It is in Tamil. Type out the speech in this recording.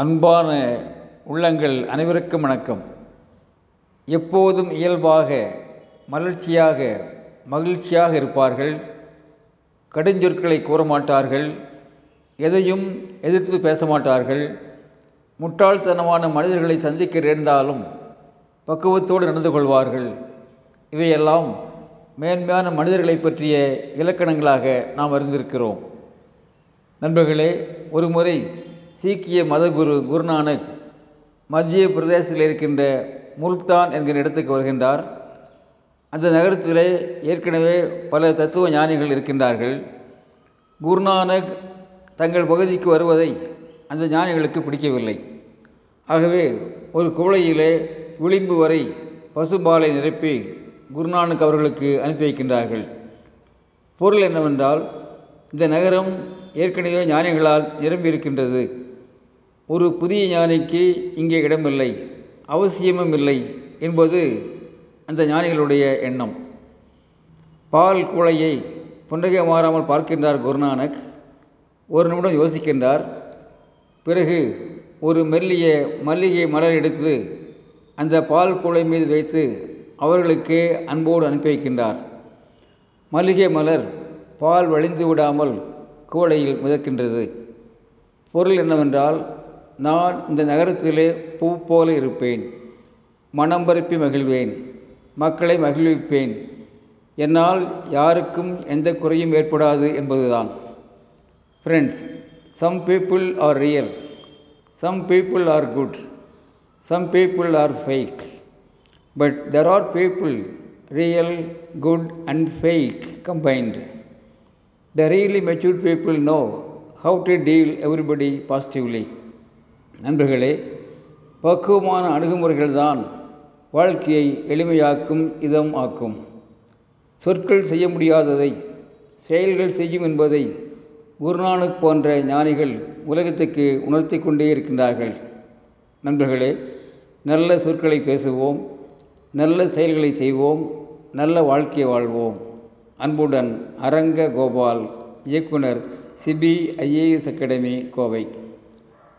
அன்பான உள்ளங்கள் அனைவருக்கும் வணக்கம். எப்போதும் இயல்பாக மலர்ச்சியாக மகிழ்ச்சியாக இருப்பார்கள். கடுஞ்சொற்களை கூற மாட்டார்கள் எதையும் எதிர்த்து பேச மாட்டார்கள் முட்டாள்தனமான மனிதர்களை சந்திக்க நேர்ந்தாலும் பக்குவத்தோடு நடந்து கொள்வார்கள். இவையெல்லாம் மேன்மையான மனிதர்களை பற்றிய இலக்கணங்களாக நாம் அறிந்திருக்கிறோம். நண்பர்களே ஒரு முறை சீக்கிய மதகுரு குருநானக் மத்திய பிரதேசத்தில் இருக்கின்ற முல்தான் என்கிற இடத்துக்கு வருகின்றார். அந்த நகரத்திலே ஏற்கனவே பல தத்துவ ஞானிகள் இருக்கின்றார்கள். குருநானக் தங்கள் பகுதிக்கு வருவதை அந்த ஞானிகளுக்கு பிடிக்கவில்லை. ஆகவே ஒரு குவளையிலே விளிம்பு வரை பசும்பாலை நிரப்பி குருநானக் அவர்களுக்கு அனுப்பி வைக்கின்றார்கள். பொருள் என்னவென்றால் இந்த நகரம் ஏற்கனவே ஞானிகளால் நிரம்பி இருக்கின்றது ஒரு புதிய ஞானிக்கு இங்கே இடமில்லை அவசியமும் இல்லை என்பது அந்த ஞானிகளுடைய எண்ணம். பால் கூளையை புன்னகை மாறாமல் பார்க்கின்றார் குருநானக். ஒரு நிமிடம் யோசிக்கின்றார். பிறகு ஒரு மெல்லிய மல்லிகை மலர் எடுத்து அந்த பால் கூளை மீது வைத்து அவர்களுக்கு அன்போடு அனுப்பி வைக்கின்றார். மல்லிகை மலர் பால் வழிந்து விடாமல் கூளையில் மிதக்கின்றது. பொருள் என்னவென்றால் நான் இந்த நகரத்திலே பூ போல இருப்பேன். மனம் பரப்பி மகிழ்வேன். மக்களை மகிழ்விப்பேன். என்னால் யாருக்கும் எந்த குறையும் ஏற்படாது என்பதுதான். Friends some people are real some people are good some people are fake but there are people real good and fake combined the really matured people know how to deal everybody positively நண்பர்களே பக்குவமான அணுகுமுறைகள் தான் வாழ்க்கையை எளிமையாக்கும் இதம் ஆக்கும். சொற்கள் செய்ய முடியாததை செயல்கள் செய்யும் என்பதை குருநானக் போன்ற ஞானிகள் உலகத்துக்கு உணர்த்தி கொண்டே இருக்கின்றார்கள். நண்பர்களே நல்ல சொற்களை பேசுவோம் நல்ல செயல்களை செய்வோம் நல்ல வாழ்க்கையை வாழ்வோம். அன்புடன் அரங்க கோபால் இயக்குனர் சிபிஐஏஎஸ் அகாடமி கோவை.